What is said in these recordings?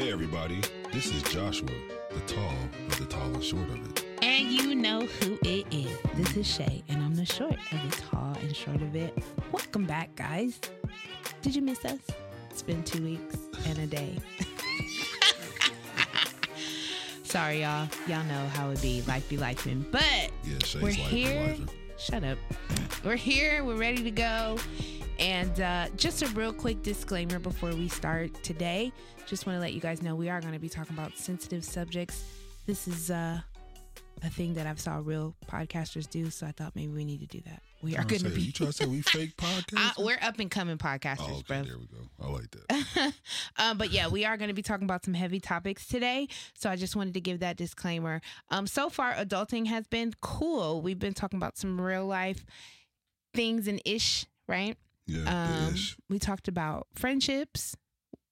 Hey, everybody. This is Joshua, the tall of the tall and short of it. And you know who it is. This is Che, and I'm the short of the tall and short of it. Welcome back, guys. Did you miss us? It's been two weeks and a day. Sorry, y'all. Y'all know how it be. Life be life. But Yeah, we're here. Shut up. We're here. We're ready to go. And uh, just a real quick disclaimer before we start today. Just want to let you guys know we are going to be talking about sensitive subjects. This is uh, a thing that I've saw real podcasters do, so I thought maybe we need to do that. We are going to be. You try to say we fake Uh, podcast? we're up and coming podcasters, oh, okay, bro. there we go. I like that. um, but yeah, we are going to be talking about some heavy topics today. So I just wanted to give that disclaimer. Um, so far, adulting has been cool. We've been talking about some real life things and ish, right? Yeah, Um, we talked about friendships,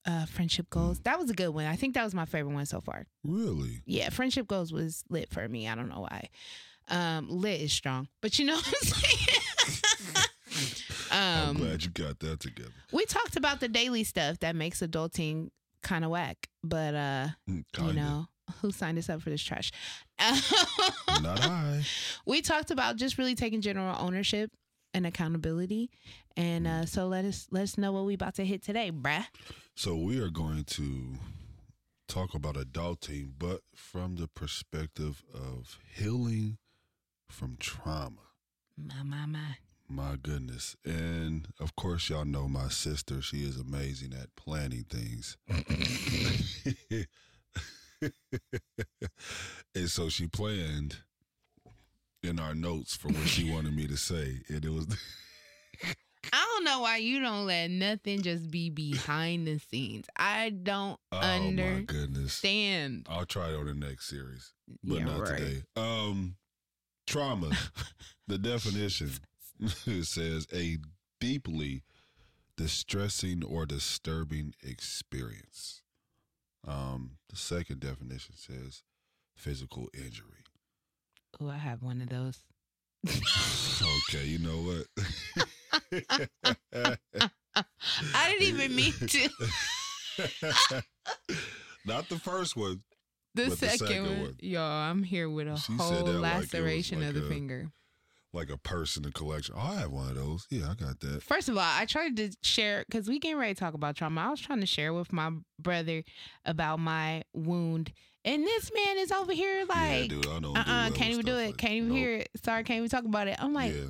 uh, friendship goals. That was a good one. I think that was my favorite one so far. Really? Yeah, friendship goals was lit for me. I don't know why. Um, lit is strong, but you know what I'm saying. I'm um, glad you got that together. we talked about the daily stuff that makes adulting kind of whack, but uh, Mm, you Kinda. know, who signed us up for this trash? Not I. we talked about just really taking general ownership and accountability, and uh, so let us let us know what we about to hit today, bruh. So we are going to talk about adulting, but from the perspective of healing from trauma. My my my. My goodness. And of course, y'all know my sister. She is amazing at planning things. and so she planned in our notes for what she wanted me to say. And it was, I don't know why you don't let nothing just be behind the scenes. I don't oh my understand. goodness. I'll try it on the next series, but Yeah, not right. today. Um, trauma, the definition it says a deeply distressing or disturbing experience. Um, the second definition says physical injury. Oh, I have one of those. okay, you know what? I didn't even mean to. Not the first one. The, But the second, second one, one. y'all, I'm here with a She whole that like laceration like of the a- finger. Like a person in the collection. Oh, I have one of those. Yeah, I got that. First of all, I tried to share because we getting ready to talk about trauma. I was trying to share with my brother about my wound, and this man is over here yeah, like, dude, I don't uh, do uh well can't even do it. like- can't even Nope. hear it. Sorry, can't even talk about it. I'm like, yeah.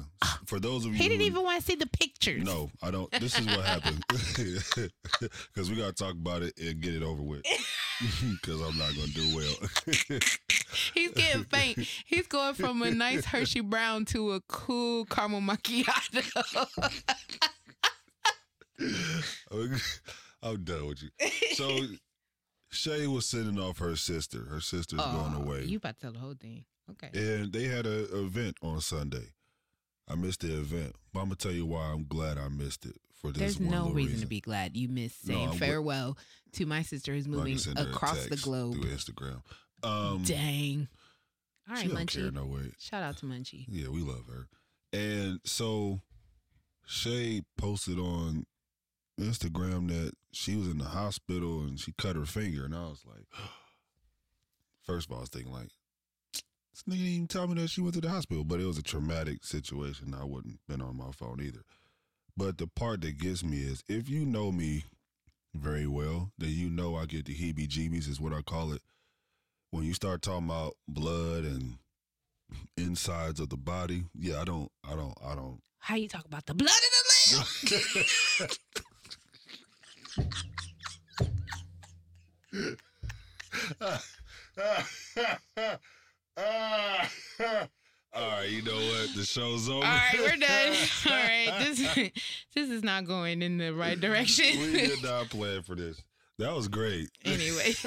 For those of you he didn't even want to see the pictures. No, I don't. This is what happened because we got to talk about it and get it over with. Because I'm not going to do well. He's getting faint. He's going from a nice Hershey Brown to a cool caramel macchiato. I'm done with you. So Che was sending off her sister. Her sister's going Oh, away, You about to tell the whole thing? Okay. and they had an event on Sunday. I missed the event, but I'm gonna tell you why I'm glad I missed it. For this, There's no little reason, to be glad you missed No, saying would- farewell to my sister who's moving send her a across the globe. through Instagram. Um, Dang. All right, Munchie. no way. Shout out to Munchie. Yeah, we love her. And so Che posted on Instagram that she was in the hospital and she cut her finger. And I was like, first of all, I was thinking like, this nigga didn't even tell me that she went to the hospital. But it was a traumatic situation. I wouldn't been on my phone either. But the part that gets me is if you know me very well, then you know I get the heebie jeebies is what I call it. When you start talking about blood and insides of the body. Yeah, I don't, I don't, I don't. How you talk about the blood of the lamb? All right, you know what? The show's over. All right, we're done. All right, this this is not going in the right direction. we did not plan for this. That was great. Anyway.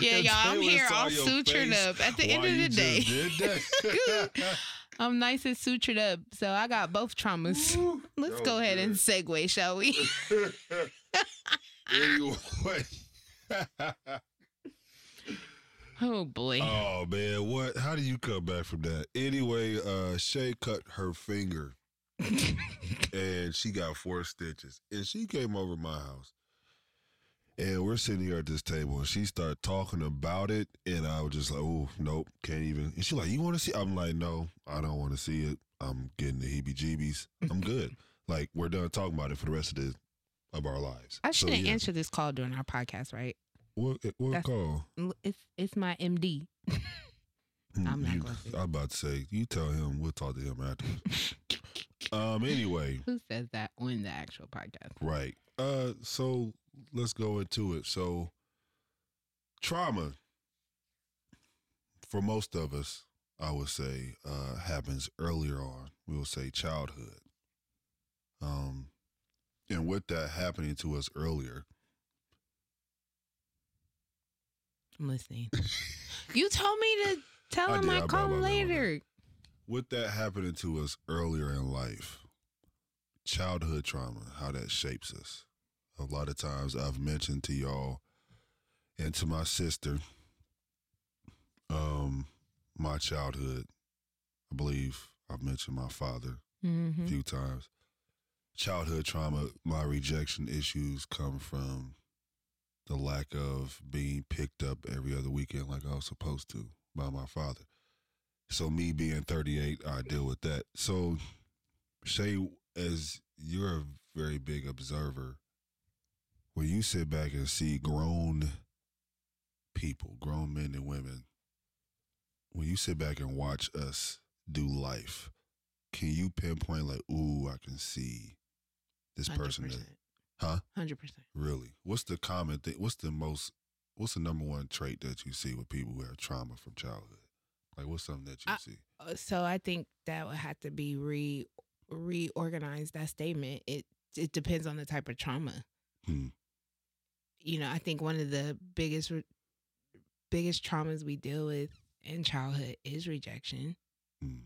Yeah, y'all, I'm here all sutured up. At the end of the day, just did that. I'm nice and sutured up, so I got both traumas. Let's go ahead and segue, shall we? Anyway. Oh boy. Oh man, what? How do you come back from that? Anyway, uh Che cut her finger and she got four stitches. And she came over my house. And we're sitting here at this table, and she started talking about it, and I was just like, "Oh, nope, can't even." And she's like, "You want to see?" I'm like, "No, I don't want to see it. I'm getting the heebie-jeebies. I'm good. like, we're done talking about it for the rest of the of our lives." I shouldn't yeah. answer this call during our podcast, right? What what That's- call? It's it's my MD. I'm not You- gonna say I was about to say, you tell him. We'll talk to him after. um. Anyway, Who says that on the actual podcast? right. Uh. So let's go into it. So trauma for most of us, I would say, uh, happens earlier on. We will say childhood. Um, and with that happening to us earlier, I'm listening. you told me to tell I him did. I I- call I- I- him later. with that happening to us earlier in life, childhood trauma, how that shapes us. A lot of times I've mentioned to y'all and to my sister, um, my childhood. I believe I've mentioned my father a Mm-hmm. few times. Childhood trauma, my rejection issues come from the lack of being picked up every other weekend like I was supposed to by my father. So me being 38, I deal with that. So Che, as you're a very big observer, when you sit back and see grown people, grown men and women, when you sit back and watch us do life, can you pinpoint like, ooh, I can see this person that Huh? Hundred percent. really. What's the common thing? What's the most? What's the number one trait that you see with people who have trauma from childhood? Like, what's something that you I- see? Uh, So I think that would have to be re reorganized. That statement. It it depends on the type of trauma. Hmm. You know, I think one of the biggest biggest traumas we deal with in childhood is rejection. Hmm.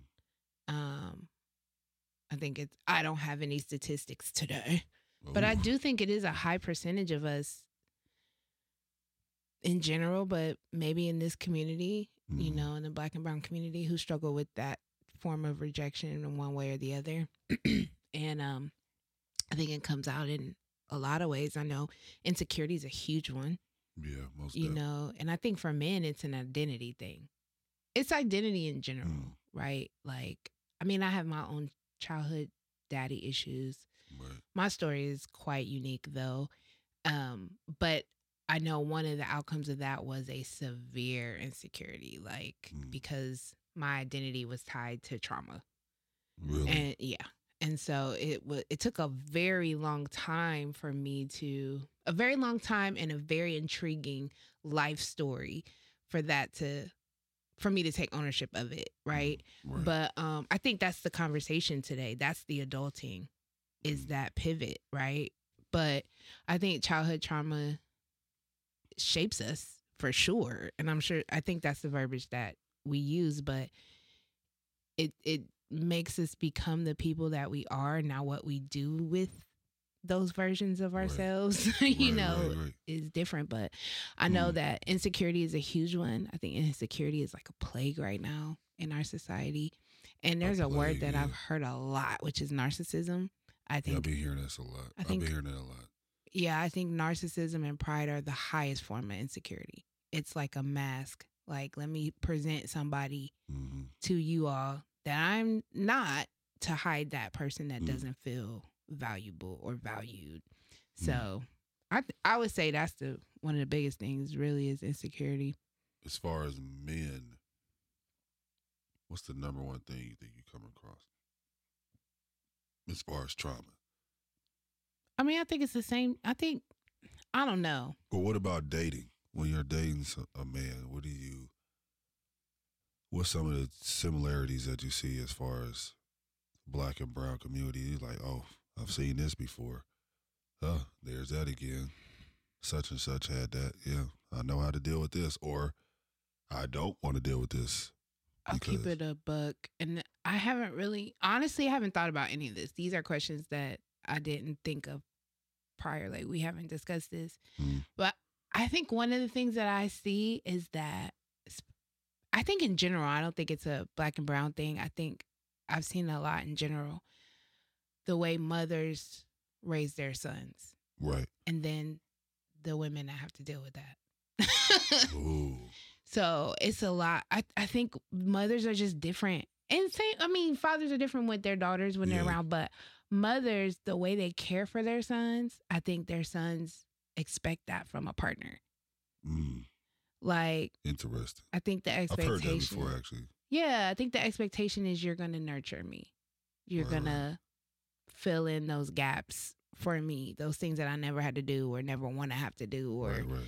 I think it's. I don't have any statistics today, but I do think it is a high percentage of us in general, but maybe in this community, you Mhm. know, in the black and brown community who struggle with that form of rejection in one way or the other. and um I think it comes out in a lot of ways. I know insecurity is a huge one, Yeah, most. you know, and I think for men it's an identity thing. It's identity in general, Mm. right? Like I mean, I have my own childhood daddy issues Right. my story is quite unique though um but i know one of the outcomes of that was a severe insecurity like Mm. because my identity was tied to trauma Really. and yeah and so it was it took a very long time for me to a very long time and a very intriguing life story for that to for me to take ownership of it right right. but um I think that's the conversation today. That's the adulting is Mm. that pivot, right? But I think childhood trauma shapes us for sure. And I'm sure I think that's the verbiage that we use, but it it makes us become the people that we are, now what we do with those versions of Right. ourselves, you Right, know, right, right. is different. But I know Mm. that insecurity is a huge one. I think insecurity is like a plague right now in our society. And there's a, word plague, that yeah. I've heard a lot, which is narcissism. I Yeah, I've think, been hearing this a lot. I I've think- been hearing that a lot. yeah, I think narcissism and pride are the highest form of insecurity. It's like a mask. Like, let me present somebody hmm to you all that I'm not to hide that person that Mm. doesn't feel valuable or valued. Mm. So I th- I would say that's the one of the biggest things really is insecurity. As far as men, what's the number one thing you think you come across? As far as trauma. I mean, I think it's the same. I think I don't know. But what about dating? When you're dating a man, what do you? What's some of the similarities that you see as far as black and brown community? You're like, oh, I've seen this before. Oh, there's that again. Such and such had that. Yeah, I know how to deal with this, or I don't want to deal with this. I'll keep it a buck. And I haven't really, honestly, I haven't thought about any of this. These are questions that I didn't think of prior. Like, we haven't discussed this. Mm. But I think one of the things that I see is that I think in general, I don't think it's a black and brown thing. I think I've seen a lot in general the way mothers raise their sons Right. and then the women that have to deal with that. Ooh. so it's a lot. I, I think mothers are just different. And same, I mean, fathers are different with their daughters when they're around, but mothers, the way they care for their sons, I think their sons expect that from a partner. Mm. Like, Interesting. I think the I've expectation. heard that before, actually. Yeah, I think the expectation is you're going to nurture me. You're going to fill in those gaps for me, those things that I never had to do or never want to have to do or Right, right.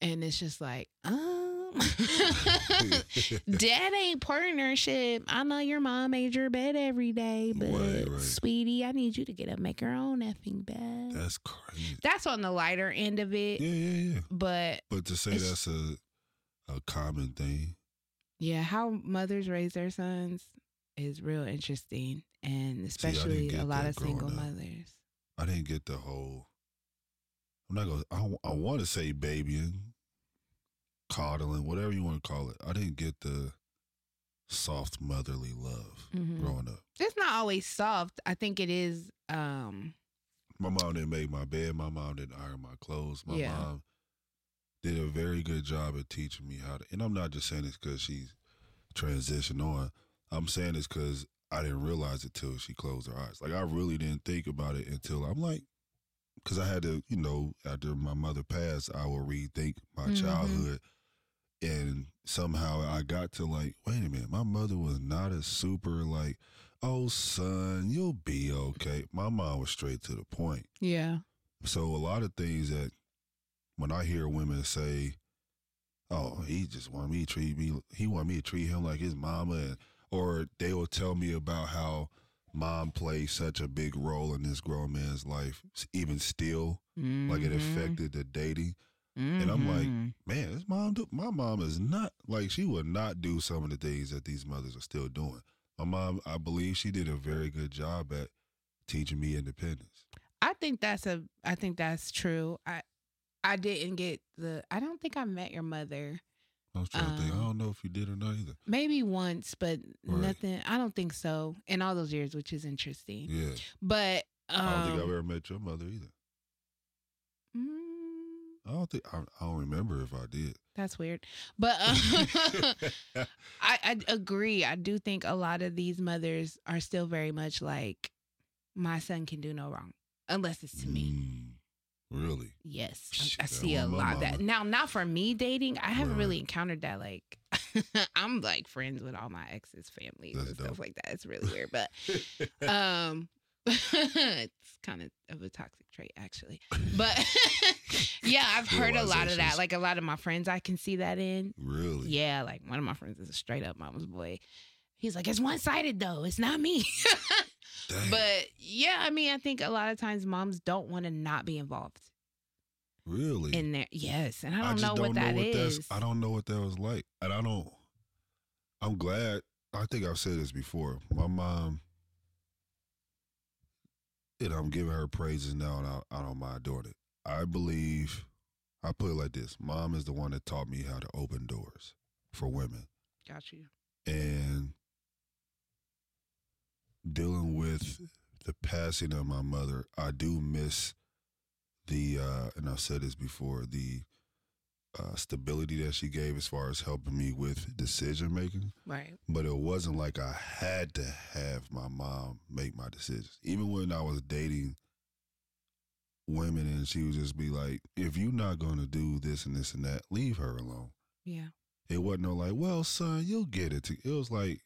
and it's just like, um Dad ain't partnership. I know your mom made your bed every day, but right. sweetie, I need you to get up, make your own effing bed. That's crazy. That's on the lighter end of it. Yeah, yeah, yeah. But But to say that's a a common thing, yeah, how mothers raise their sons is real interesting. And especially a lot of single up. mothers. I didn't get the whole. I'm not gonna. I, I want to say babying, coddling, whatever you want to call it. I didn't get the soft motherly love Mhm. growing up. It's not always soft. I think it is um My mom didn't make my bed. My mom didn't iron my clothes. My Yeah. mom did a very good job at teaching me how to. And I'm not just saying this because she's transitioned on. I'm saying this because I didn't realize it till she closed her eyes. Like I really didn't think about it until I'm like, because I had to, you know, after my mother passed, I will rethink my Mhm. childhood. And somehow I got to like, wait a minute, my mother was not a super like, oh son, you'll be okay. My mom was straight to the point. Yeah. So a lot of things that when I hear women say, "Oh, he just want me to treat me," he want me to treat him like his mama, and, or they will tell me about how mom plays such a big role in this grown man's life, even still, like it Mhm. affected the dating. And I'm like, Mhm. Man, this mom, do, my mom is not like she would not do some of the things that these mothers are still doing. My mom, I believe, she did a very good job at teaching me independence. I think that's a I think that's true. I I didn't get the I don't think I met your mother. I was trying to think. I Um, don't know if you did or not either. Maybe once, but Right. nothing I don't think so in all those years, which is interesting. Yeah. But um, I don't think I've ever met your mother either. mm, I don't think I, I don't remember if I did. that's weird. But um, I, I agree. I do think a lot of these mothers are still very much like my son can do no wrong unless it's to me. Really? Yes, I, I see a lot of that. Now, not for me dating. I haven't Right. really encountered that. Like, I'm like friends with all my exes' families That's and dope. stuff like that. It's really weird, but um, it's kind of of a toxic trait, actually. But yeah, I've heard a lot of that. Like a lot of my friends, I can see that in. really? Yeah, like one of my friends is a straight up mama's boy. He's like, it's one sided though. It's not me. Dang, but yeah, I mean, I think a lot of times moms don't want to not be involved really? in there. Yes, and I I don't just know don't what that know what is. that's. I don't know what that was like, and I don't. I'm glad. I think I've said this before. My mom, and I'm giving her praises now, and I, I don't mind doing it. I believe, I put it like this: Mom is the one that taught me how to open doors for women. Got you. and dealing with the passing of my mother, I do miss the uh, and I've said this before the uh, stability that she gave as far as helping me with decision making. Right. But it wasn't like I had to have my mom make my decisions. Even when I was dating women, and she would just be like, "If you're not going to do this and this and that, leave her alone." Yeah. It wasn't no like, well, son, you'll get it. To, it was like,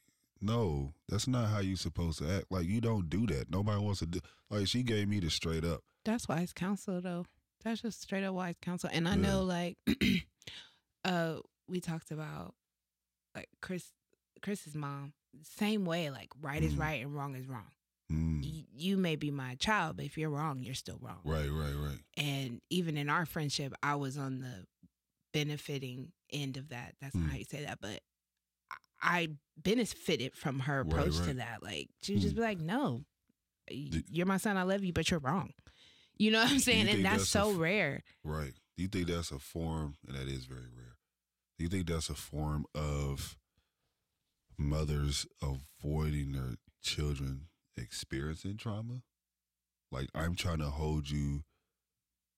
no, that's not how you supposed to act. Like you don't do that. Nobody wants to do. Like she gave me the straight up. That's wise counsel though. That's just straight up wise counsel. And I Yeah. know like uh we talked about like Chris Chris's mom. Same way, like right is Mhm. right and wrong is wrong. Mm, Y- You may be my child, but if you're wrong, you're still wrong. right, right, right. And even in our friendship, I was on the benefiting end of that. That's not Mm. how you say that, but I benefited from her Right, approach to that. Like she would just Mm. be like, "No, you're my son. I love you, but you're wrong." You know what I'm saying? And that's, that's so rare. Right. Do you think that's a form, and that is very rare? Do you think that's a form of mothers avoiding their children experiencing trauma? Like I'm trying to hold you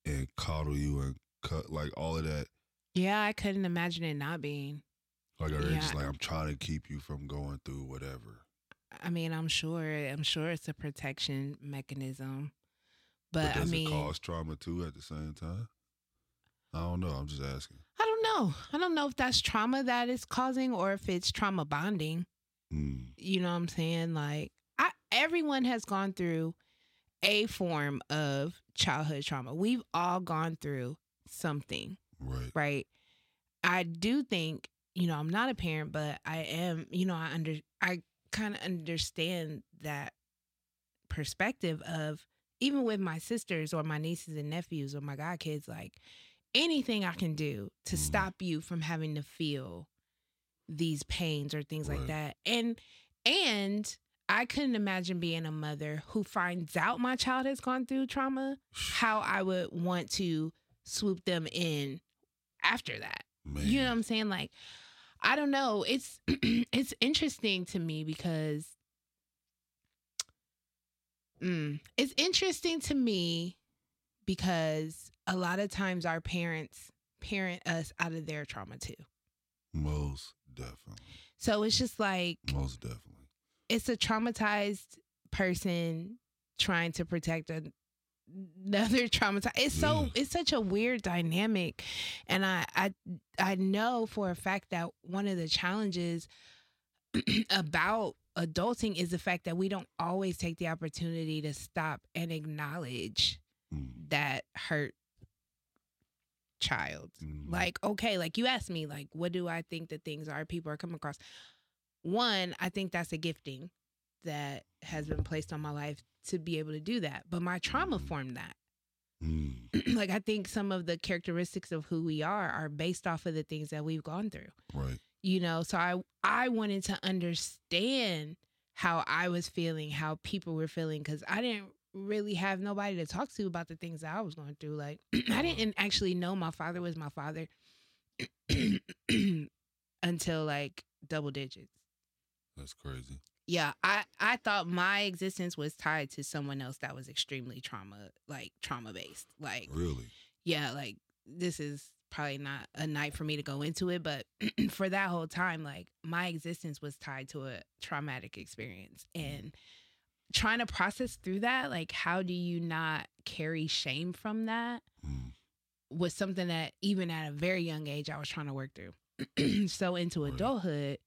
and coddle you and cut like all of that. Yeah, I couldn't imagine it not being. Like are they just like I'm trying to keep you from going through whatever. I mean, I'm sure. I'm sure it's a protection mechanism, But, but, I does mean, it cause trauma too at the same time? I don't know. I'm just asking. I don't know. I don't know if that's trauma that is causing or if it's trauma bonding. Mm, You know what I'm saying? Like, I everyone has gone through a form of childhood trauma. We've all gone through something. right. right i do think you know i'm not a parent but i am you know i under i kind of understand that perspective of even with my sisters or my nieces and nephews or my god kids like anything i can do to Mhm. stop you from having to feel these pains or things like that and and i couldn't imagine being a mother who finds out my child has gone through trauma how I would want to swoop them in after that. Man. You know what I'm saying? Like, I don't know. It's it's interesting to me because mm, it's interesting to me because a lot of times our parents parent us out of their trauma too. Most definitely. So it's just like Most definitely. it's a traumatized person trying to protect a- another traumatized it's so Yeah. it's such a weird dynamic and I, I i know for a fact that one of the challenges about adulting is the fact that we don't always take the opportunity to stop and acknowledge Mm, that hurt child mhm. like okay like you asked me like what do i think the things are people are coming across one i think that's a gifting that has been placed on my life to be able to do that but my trauma formed that. Mm, like i think some of the characteristics of who we are are based off of the things that we've gone through. Right. you know so i i wanted to understand how i was feeling how people were feeling because i didn't really have nobody to talk to about the things that i was going through. Like i didn't actually know my father was my father until like double digits. That's crazy. Yeah i i thought my existence was tied to someone else that was extremely trauma like trauma based like Really? yeah, like this is probably not a night for me to go into it, but for that whole time, like my existence was tied to a traumatic experience and trying to process through that, like how do you not carry shame from that Mm, was something that even at a very young age I was trying to work through. so into Right. adulthood,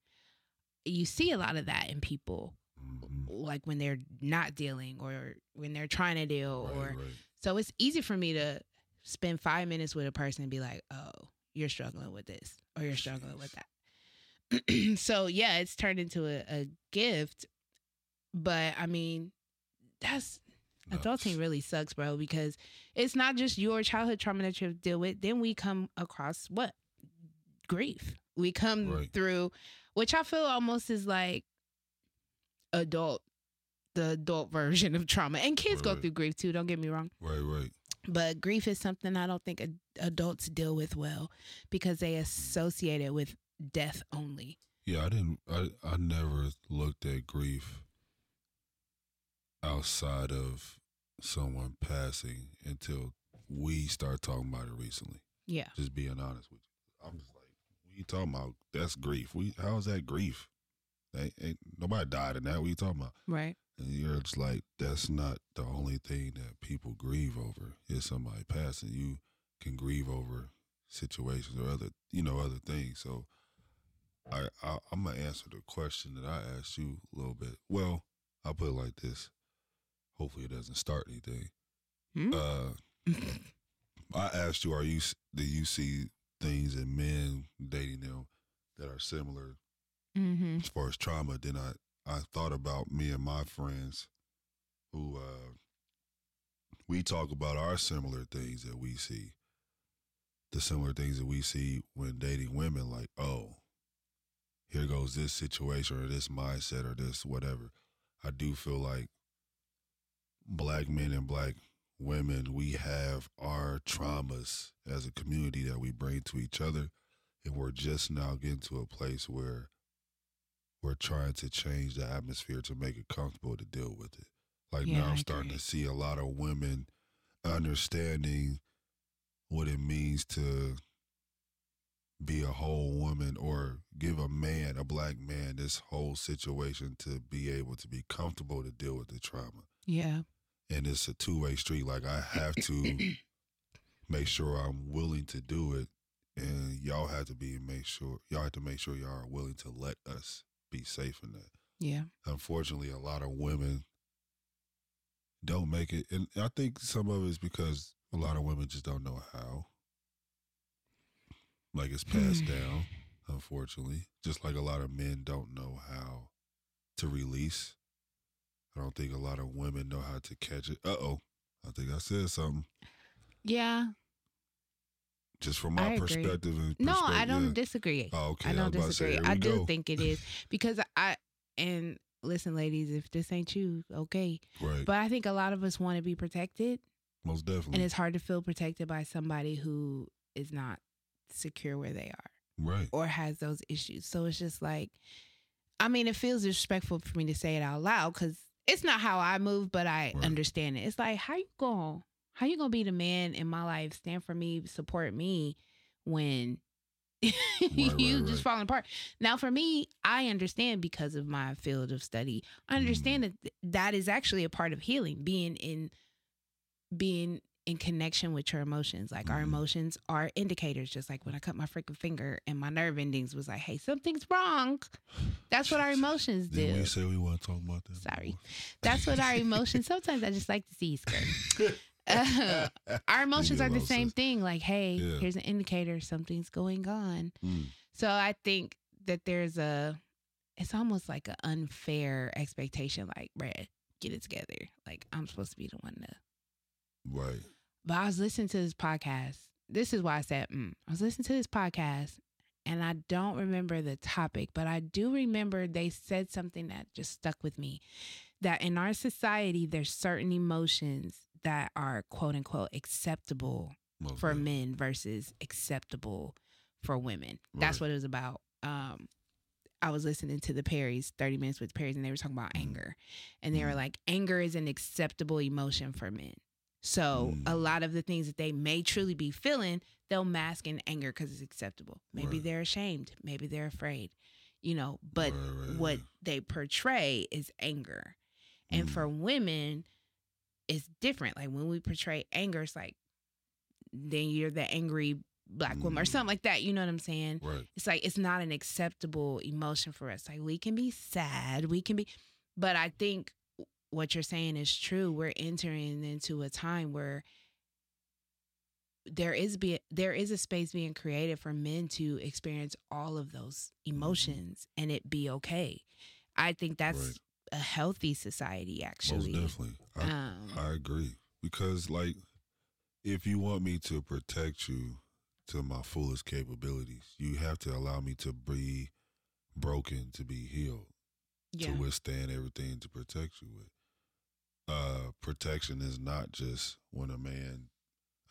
you see a lot of that in people, mhm. like when they're not dealing or when they're trying to deal Right, or right. so it's easy for me to spend five minutes with a person and be like, oh, you're struggling with this or you're struggling with that. so yeah, it's turned into a, a gift. But I mean, that's Nuts. adulting really sucks, bro, because it's not just your childhood trauma that you have to deal with. Then we come across what? Grief. We come Right. through, which I feel almost is like adult, the adult version of trauma. And kids go Right. through grief too, don't get me wrong. Right, right. But grief is something I don't think ad- adults deal with well because they associate it with death only. Yeah, I didn't. I I never looked at grief outside of someone passing until we start talking about it recently. Yeah. Just being honest with you, I'm just like, what you talking about? That's grief. We how's that grief? Ain't, ain't nobody died in that. What you talking about? Right. And you're just like, that's not the only thing that people grieve over. Is somebody passing. You can grieve over situations or other, you know, other things. So, I, I I'm gonna answer the question that I asked you a little bit. Well, I'll put it like this. Hopefully, it doesn't start anything. Hmm? Uh, I asked you, are you do you see things in men dating them that are similar mm-hmm. as far as trauma, then I I thought about me and my friends who uh we talk about our similar things that we see. The similar things that we see when dating women, like, oh, here goes this situation or this mindset or this whatever. I do feel like black men and black women, we have our traumas as a community that we bring to each other. And we're just now getting to a place where we're trying to change the atmosphere to make it comfortable to deal with it. Like Yeah, now I'm starting to see a lot of women understanding what it means to be a whole woman or give a man, a black man, this whole situation to be able to be comfortable to deal with the trauma. Yeah. And it's a two way street. Like I have to make sure I'm willing to do it. And y'all have to be make sure y'all have to make sure y'all are willing to let us be safe in that. Yeah. Unfortunately, a lot of women don't make it. And I think some of it is because a lot of women just don't know how. Like it's passed hmm. down, unfortunately. Just like a lot of men don't know how to release. I don't think a lot of women know how to catch it. Uh oh. I think I said something. Yeah. Just from my perspective and No, I don't yeah. disagree. Oh, okay. I I don't about to say, disagree. I do go. think it is because I and listen, ladies, if this ain't you, okay. Right. But I think a lot of us want to be protected, Most definitely. and it's hard to feel protected by somebody who is not secure where they are right. or has those issues. So it's just like, I mean, it feels disrespectful for me to say it out loud because it's not how I move, but I Right. understand it. It's like, how you going? How you gonna be the man in my life, stand for me, support me when you right, just right. falling apart? Now, for me, I understand because of my field of study. I Mm-hmm. understand that th- that is actually a part of healing, being in being in connection with your emotions. Like our Mhm. emotions are indicators, just like when I cut my freaking finger and my nerve endings was like, hey, something's wrong. That's what our emotions do. we say we want to talk about that? Sorry. That's what our emotions. Sometimes I just like to see skirt. Uh, our emotions are the same thing. Like, hey, Yeah. here's an indicator something's going on. Mm. So I think that there's a, it's almost like an unfair expectation. Like, Brad, get it together. Like, I'm supposed to be the one to. Right. But I was listening to this podcast. This is why I said, mm. I was listening to this podcast and I don't remember the topic, but I do remember they said something that just stuck with me that in our society, there's certain emotions that are quote unquote acceptable for men versus acceptable for women. That's what it was about. Um, I was listening to the Perrys, 30 Minutes with Perrys, and they were talking about Mhm. anger. And they were Mhm. like, anger is an acceptable emotion for men. So a Mm. lot of the things that they may truly be feeling, they'll mask in anger because it's acceptable. Maybe Right. they're ashamed. Maybe they're afraid, you know, but Right, right, what they portray is anger. And Mm. for women, it's different. Like when we portray anger, it's like then you're the angry black woman or Mm. something like that. You know what I'm saying? Right. It's like it's not an acceptable emotion for us. Like we can be sad, we can be, but I think what you're saying is true. We're entering into a time where there is be there is a space being created for men to experience all of those emotions and it be okay. I think that's Right. a healthy society actually. Most definitely. I, Um, I agree. Because, like, if you want me to protect you to my fullest capabilities, you have to allow me to be broken to be healed, yeah. to withstand everything to protect you with. Uh, protection is not just when a man,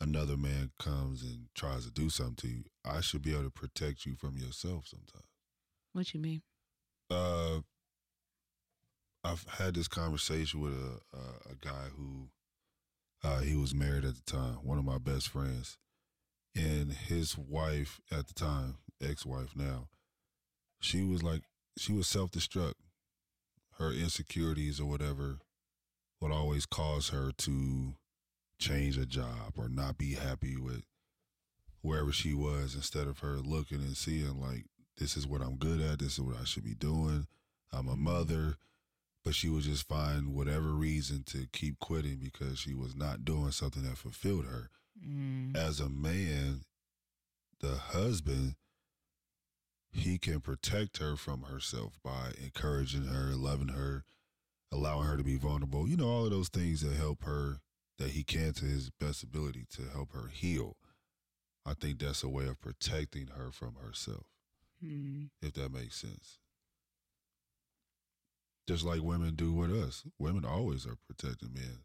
another man comes and tries to do something to you. I should be able to protect you from yourself sometimes. What you mean? uh, I've had this conversation with a a, a guy who uh, he was married at the time, one of my best friends, and his wife at the time, ex-wife now, she was like she was self-destruct. Her insecurities or whatever would always cause her to change a job or not be happy with wherever she was instead of her looking and seeing like this is what I'm good at, this is what I should be doing. I'm a mother, but she would just find whatever reason to keep quitting because she was not doing something that fulfilled her. Mm. As a man, the husband, he can protect her from herself by encouraging her, loving her, allowing her to be vulnerable. You know, all of those things that help her, that he can to his best ability to help her heal. I think that's a way of protecting her from herself Mm. if that makes sense. Just like women do with us. Women always are protecting men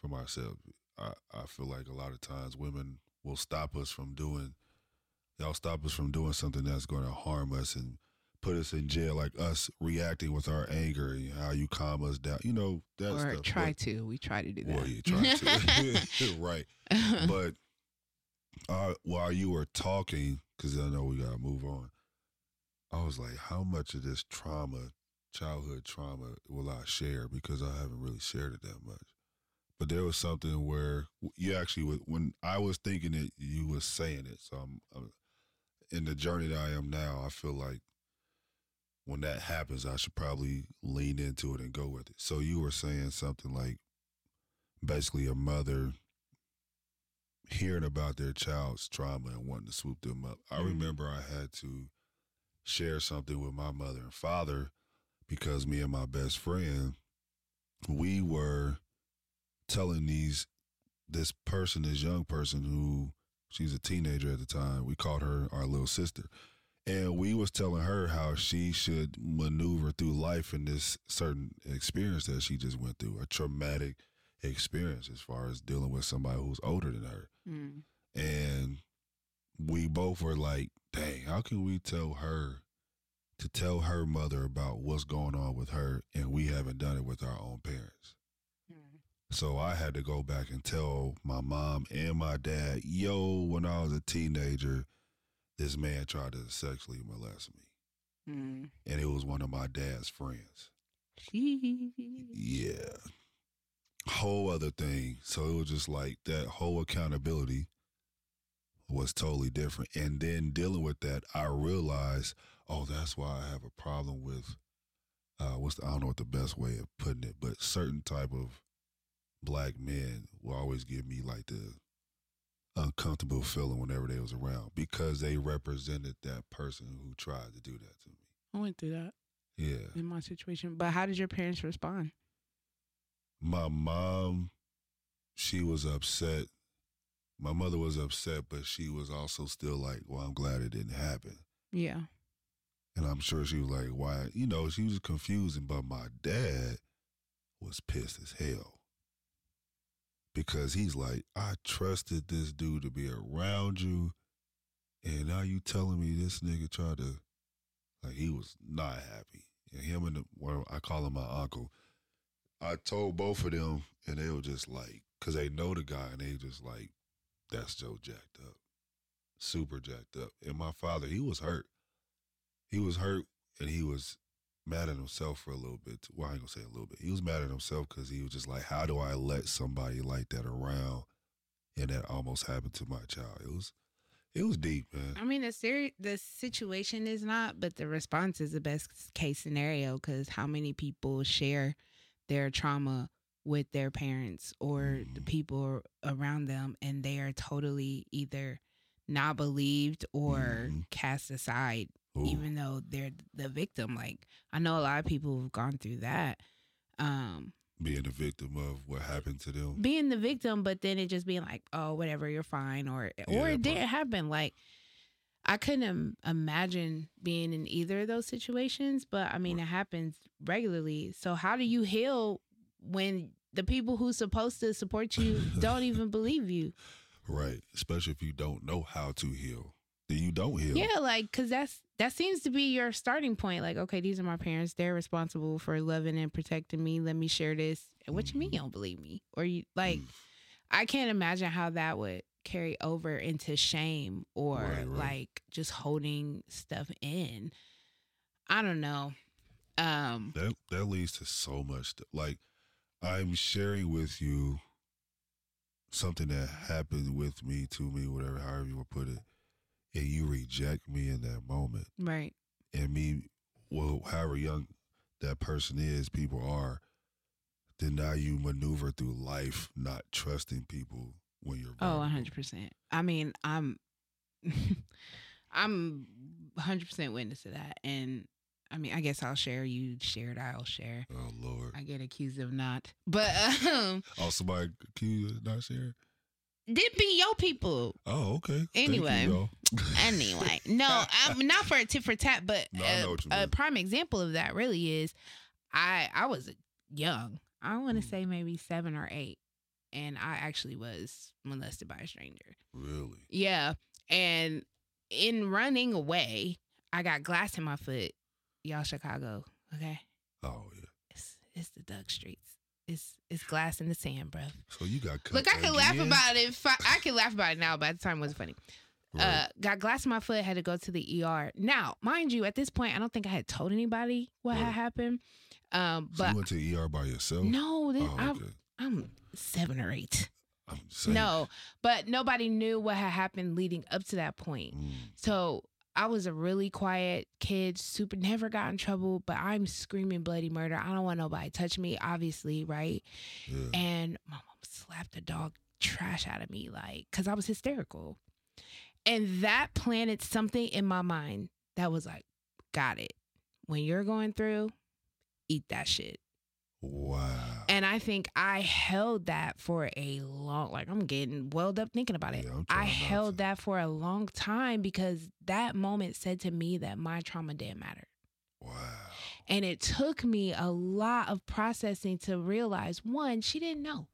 from ourselves. I, I feel like a lot of times women will stop us from doing they'll stop us from doing something that's going to harm us and put us in jail like us reacting with our anger and how you calm us down. You know, that Or stuff. try But- to. We try to do that. Well, you try to. right. But uh, while you were talking, because I know we gotta move on. I was like, how much of this trauma, childhood trauma, will I share? Because I haven't really shared it that much. But there was something where you actually, when I was thinking it, you was saying it. So I'm, I'm in the journey that I am now. I feel like when that happens, I should probably lean into it and go with it. So you were saying something like, basically, a mother hearing about their child's trauma and wanting to swoop them up. I Mhm. remember I had to share something with my mother and father because me and my best friend, we were telling these this person, this young person who she's a teenager at the time, we called her our little sister. And we was telling her how she should maneuver through life in this certain experience that she just went through, a traumatic experience as far as dealing with somebody who's older than her. Mm. And we both were like, dang, how can we tell her to tell her mother about what's going on with her and we haven't done it with our own parents? Mm. So I had to go back and tell my mom and my dad, yo, when I was a teenager, this man tried to sexually molest me. Mm. And it was one of my dad's friends. Yeah. Whole other thing. So it was just like that whole accountability was totally different. And then dealing with that, I realized, oh, that's why I have a problem with uh what's the, I don't know what the best way of putting it, but certain type of black men will always give me like the uncomfortable feeling whenever they was around because they represented that person who tried to do that to me. I went through that Yeah. in my situation. But how did your parents respond? my mom she was upset my mother was upset but she was also still like well i'm glad it didn't happen Yeah. and i'm sure she was like why you know she was confusing but my dad was pissed as hell because he's like i trusted this dude to be around you and now you telling me this nigga tried to like he was not happy and him and the, well, i call him my uncle I told both of them, and they were just like, because they know the guy, and they just like, that's Joe jacked up, super jacked up. And my father, he was hurt. He was hurt, and he was mad at himself for a little bit. Well, I ain't gonna say a little bit. He was mad at himself because he was just like, how do I let somebody like that around, and that almost happened to my child? It was, it was deep, man. I mean, the seri- the situation is not, but the response is the best case scenario because how many people share their trauma with their parents or the Mhm. people around them and they are totally either not believed or Mhm. cast aside Ooh. even though they're the victim like i know a lot of people have gone through that um being a victim of what happened to them. being the victim, but then it just being like, oh, whatever, you're fine, or Yeah, or it didn't happen. Like I couldn't im- imagine being in either of those situations, but I mean, it happens regularly. So how do you heal when the people who's supposed to support you don't even believe you? Right. Especially if you don't know how to heal. Then you don't heal. Yeah, like because that's that seems to be your starting point. Like, okay, these are my parents; they're responsible for loving and protecting me. Let me share this. And what you mean you don't believe me? Or you like? Mm. I can't imagine how that would carry over into shame or Right, right. like just holding stuff in. I don't know. Um, That that leads to so much stuff. Like I'm sharing with you something that happened with me, to me, whatever, however you want to put it, and you reject me in that moment. right. And me, well, however young that person is, people are, then now you maneuver through life not trusting people when you're Oh, vulnerable. 100%. I mean, I'm I'm 100% witness to that and I mean, I guess I'll share you shared I'll share. Oh Lord! I get accused of not. But um Oh, somebody can you not share? Did be your people. Oh, okay. Thank you, Anyway. anyway, no, I'm not for a tit for tat, but No, a, a prime example of that really is I I was young. I want to Mm. say maybe seven or eight, and I actually was molested by a stranger. really? Yeah, and in running away, I got glass in my foot. Y'all, Chicago, okay? Oh yeah. It's it's the Doug Streets. It's it's glass in the sand, bruh. So you got cut Look, I can laugh about it. Fi- I can laugh about it now, but at the time it wasn't funny. Right. Uh, got glass in my foot, had to go to the ER. Now, mind you, at this point, I don't think I had told anybody what Right. had happened. Um, so but you went to the ER by yourself? no, this, Oh, I'm. I'm seven or eight. I'm. No, but nobody knew what had happened leading up to that point. Mm, So I was a really quiet kid, super never got in trouble, but I'm screaming bloody murder. I don't want nobody to touch me, obviously, right? yeah. And my mom slapped the dog trash out of me, like, because I was hysterical. And that planted something in my mind that was like, got it. When you're going through, eat that shit. Wow. And I think I held that for a long, like I'm getting welled up thinking about it. Yeah, I held that for a long time because that moment said to me that my trauma didn't matter. Wow. And it took me a lot of processing to realize one, she didn't know.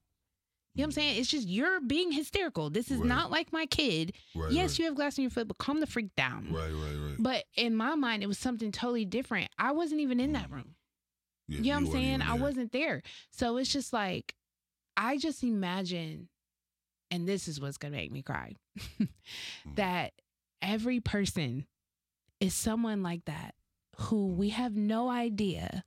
You know what I'm saying? It's just you're being hysterical. This is Right. not like my kid. Right. yes, right. you have glass in your foot, but calm the freak down. Right, right, right. But in my mind, it was something totally different. I wasn't even in that room. Yeah, You know what I'm saying? I wasn't there. So it's just like, I just imagine, and this is what's going to make me cry, that every person is someone like that who we have no idea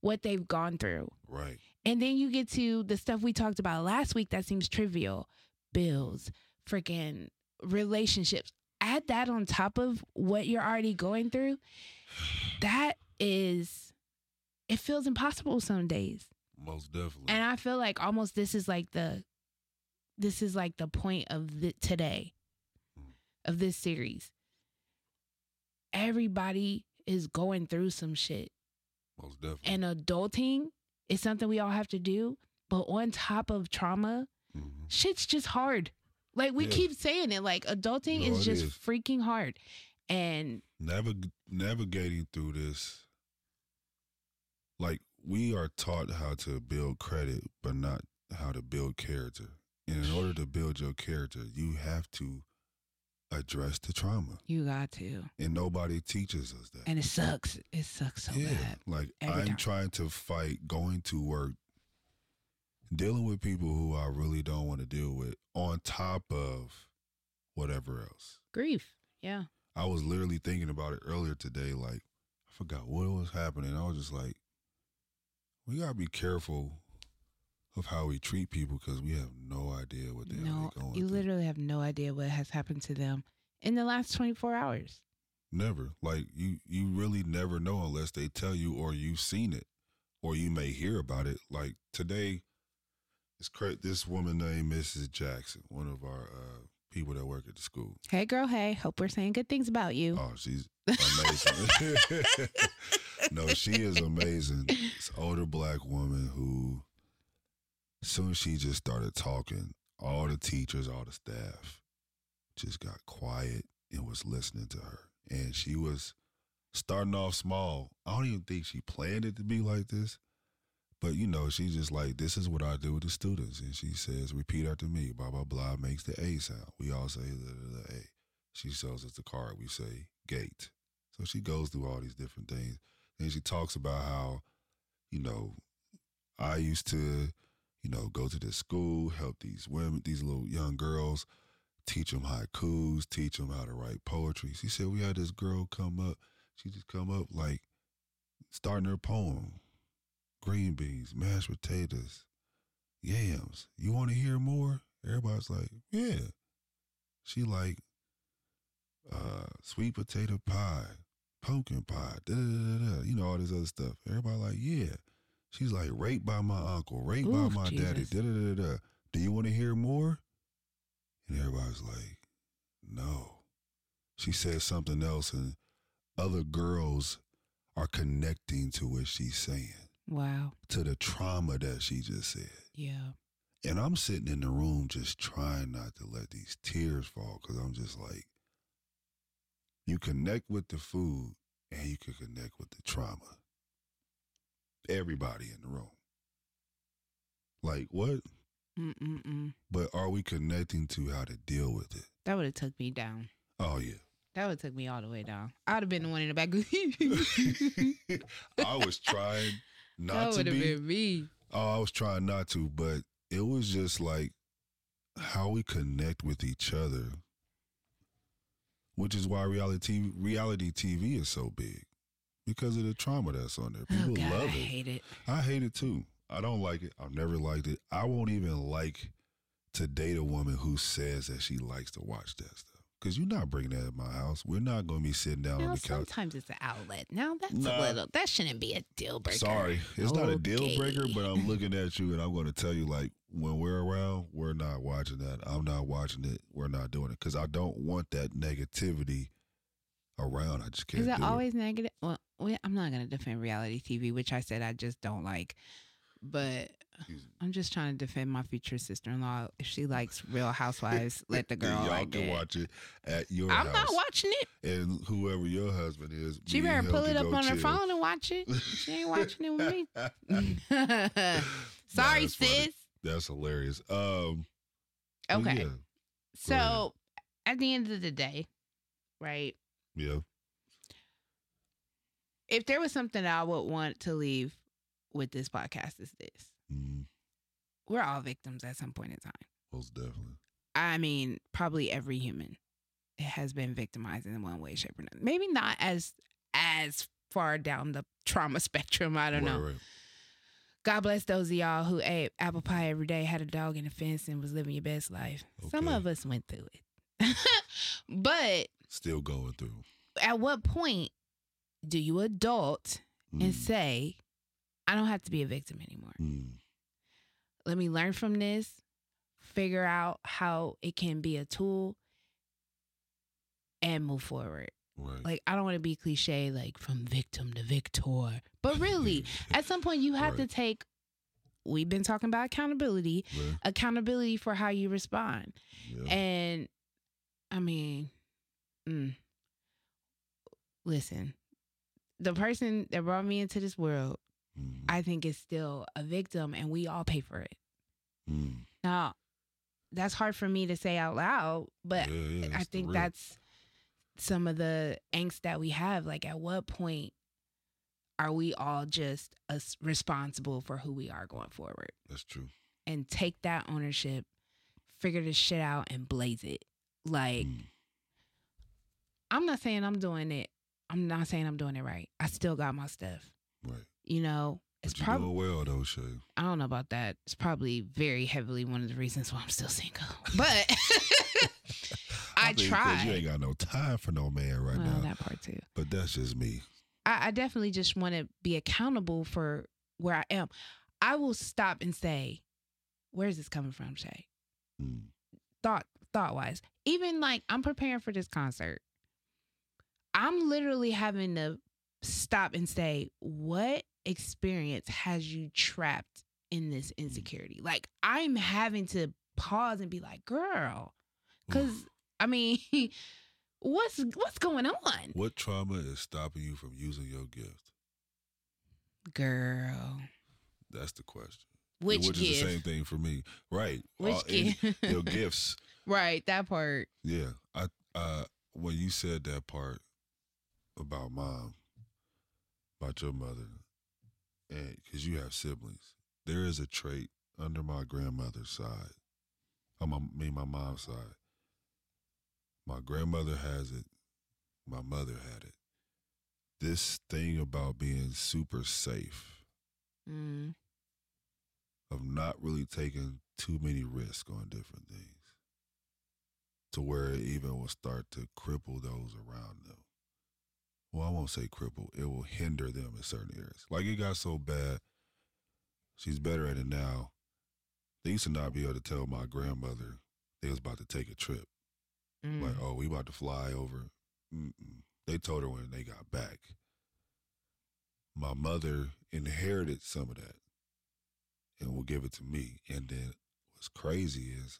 what they've gone through. Right. And then you get to the stuff we talked about last week that seems trivial bills, freaking relationships. Add that on top of what you're already going through. That is, it feels impossible some days. Most definitely. And I feel like almost this is like the, this is like the point of the, today, of this series. Everybody is going through some shit Most definitely. and adulting is something we all have to do. But on top of trauma, Mhm. shit's just hard. Like we Yeah. keep saying it, like adulting No, is just is. freaking hard. And Navig- navigating through this, like we are taught how to build credit, but not how to build character. And in order to build your character, you have to address the trauma, you got to. and nobody teaches us that. And it sucks. It sucks so bad. like Every I'm time. trying to fight going to work, dealing with people who I really don't want to deal with, on top of whatever else. Grief. Yeah. I was literally thinking about it earlier today. Like, I forgot what was happening. I was just like, we gotta be careful of how we treat people because we have no idea what they're going. No, going you through. literally have no idea what has happened to them in the last 24 hours. Never. Like you, you really never know unless they tell you or you've seen it, or you may hear about it. Like today, it's cra This woman named Mrs. Jackson, one of our uh, people that work at the school. Hey, girl. Hey, hope we're saying good things about you. Oh, she's amazing. no, she is amazing. This older black woman who, soon as she just started talking, all the teachers, all the staff just got quiet and was listening to her. And she was starting off small. I don't even think she planned it to be like this. But you know, she's just like, this is what I do with the students. And she says, repeat after me, blah, blah, blah, makes the A sound. We all say the, the A. She shows us the card. We say gate. So she goes through all these different things. And she talks about how, you know, I used to, you know, go to this school, help these women, these little young girls, teach them haikus, teach them how to write poetry. She said we had this girl come up. She just come up like starting her poem. Green beans, mashed potatoes, yams. You want to hear more? Everybody's like, yeah. She like uh, sweet potato pie, pumpkin pie, da da da da. You know all this other stuff. Everybody like, yeah. She's like raped by my uncle, raped by my daddy. Da da da da. Do you want to hear more? And everybody's like, no. She says something else, and other girls are connecting to what she's saying, Wow. to the trauma that she just said. Yeah. And I'm sitting in the room just trying not to let these tears fall because I'm just like, you connect with the food and you can connect with the trauma. Everybody in the room. Like, what? Mm-mm-mm. But are we connecting to how to deal with it? That would have took me down. Oh, yeah. That would have took me all the way down. I'd have been the one in the back. I was trying not to would have be. been me. Oh, I was trying not to, but it was just like how we connect with each other, which is why reality TV, reality TV is so big because of the trauma that's on there. People oh God, love I it. hate it. I hate it too. I don't like it. I've never liked it. I won't even like to date a woman who says that she likes to watch that stuff. Because you're not bringing that in my house. We're not going to be sitting down Now, on the couch. sometimes it's an outlet. Now that's Nah. a little. That shouldn't be a deal breaker. Sorry, it's not a deal breaker, but I'm looking at you and I'm going to tell you like when we're around, we're not watching that. I'm not watching it. We're not doing it because I don't want that negativity around. I just can't. Is it always negative? Well, I'm not gonna defend reality TV, which I said I just don't like. But I'm just trying to defend my future sister-in-law. If she likes Real Housewives, let the girl Y'all like can it. watch it at your I'm house. not watching it. And whoever your husband is, She better pull it up on her phone and watch it. She ain't watching it with me. Nah, Sorry, that's funny. That's hilarious. Um, Okay. Yeah. So at the end of the day, right? Yeah. If there was something I would want to leave with this podcast, is this: Mm, we're all victims at some point in time. most definitely. I mean, probably every human has been victimized in one way, shape, or another. Maybe not as as far down the trauma spectrum. I don't right, know. Right. God bless those of y'all who ate apple pie every day, had a dog in the fence, and was living your best life. Some of us went through it. but Still going through. at what point do you adult and Mm, say, I don't have to be a victim anymore? mm, Let me learn from this, figure out how it can be a tool, and move forward. Right. Like, I don't want to be cliche, like from victim to victor. But really, at some point, you have Right. to take, we've been talking about accountability, Right, accountability for how you respond. yeah. And I mean, mm, listen, the person that brought me into this world, Mm, I think is still a victim and we all pay for it. mm. Now, that's hard for me to say out loud, but Yeah, yeah, I think that's some of the angst that we have. Like, at what point are we all just us responsible for who we are going forward That's true. and take that ownership, figure this shit out, and blaze it? Like, Mm, I'm not saying I'm doing it. I'm not saying I'm doing it right. I still got my stuff. right. You know, it's probably well though, Che. I don't know about that. It's probably very heavily one of the reasons why I'm still single. But I, 'cause try. You ain't got no time for no man right well, now. that part too. But that's just me. I, I definitely just want to be accountable for where I am. I will stop and say, "Where's this coming from, Che?" Mm, Thought thought wise. Even like I'm preparing for this concert. I'm literally having to stop and say, "What experience has you trapped in this insecurity?" Like I'm having to pause and be like, "Girl," because. I mean, what's what's going on, what trauma is stopping you from using your gift? girl? That's the question. Which, Which is the same thing for me, right? Which All- gift? your gifts. right, that part. Yeah, I uh when you said that part about mom, about your mother, and because you have siblings, there is a trait under my grandmother's side. On my me, my mom's side. My grandmother has it. My mother had it. This thing about being super safe, Mm. of not really taking too many risks on different things to where it even will start to cripple those around them. Well, I won't say cripple, it will hinder them in certain areas. Like it got so bad, she's better at it now. They used to not be able to tell my grandmother they was about to take a trip. Mm. Like, oh, we about to fly over. Mm-mm. They told her when they got back. My mother inherited some of that and will give it to me. And then what's crazy is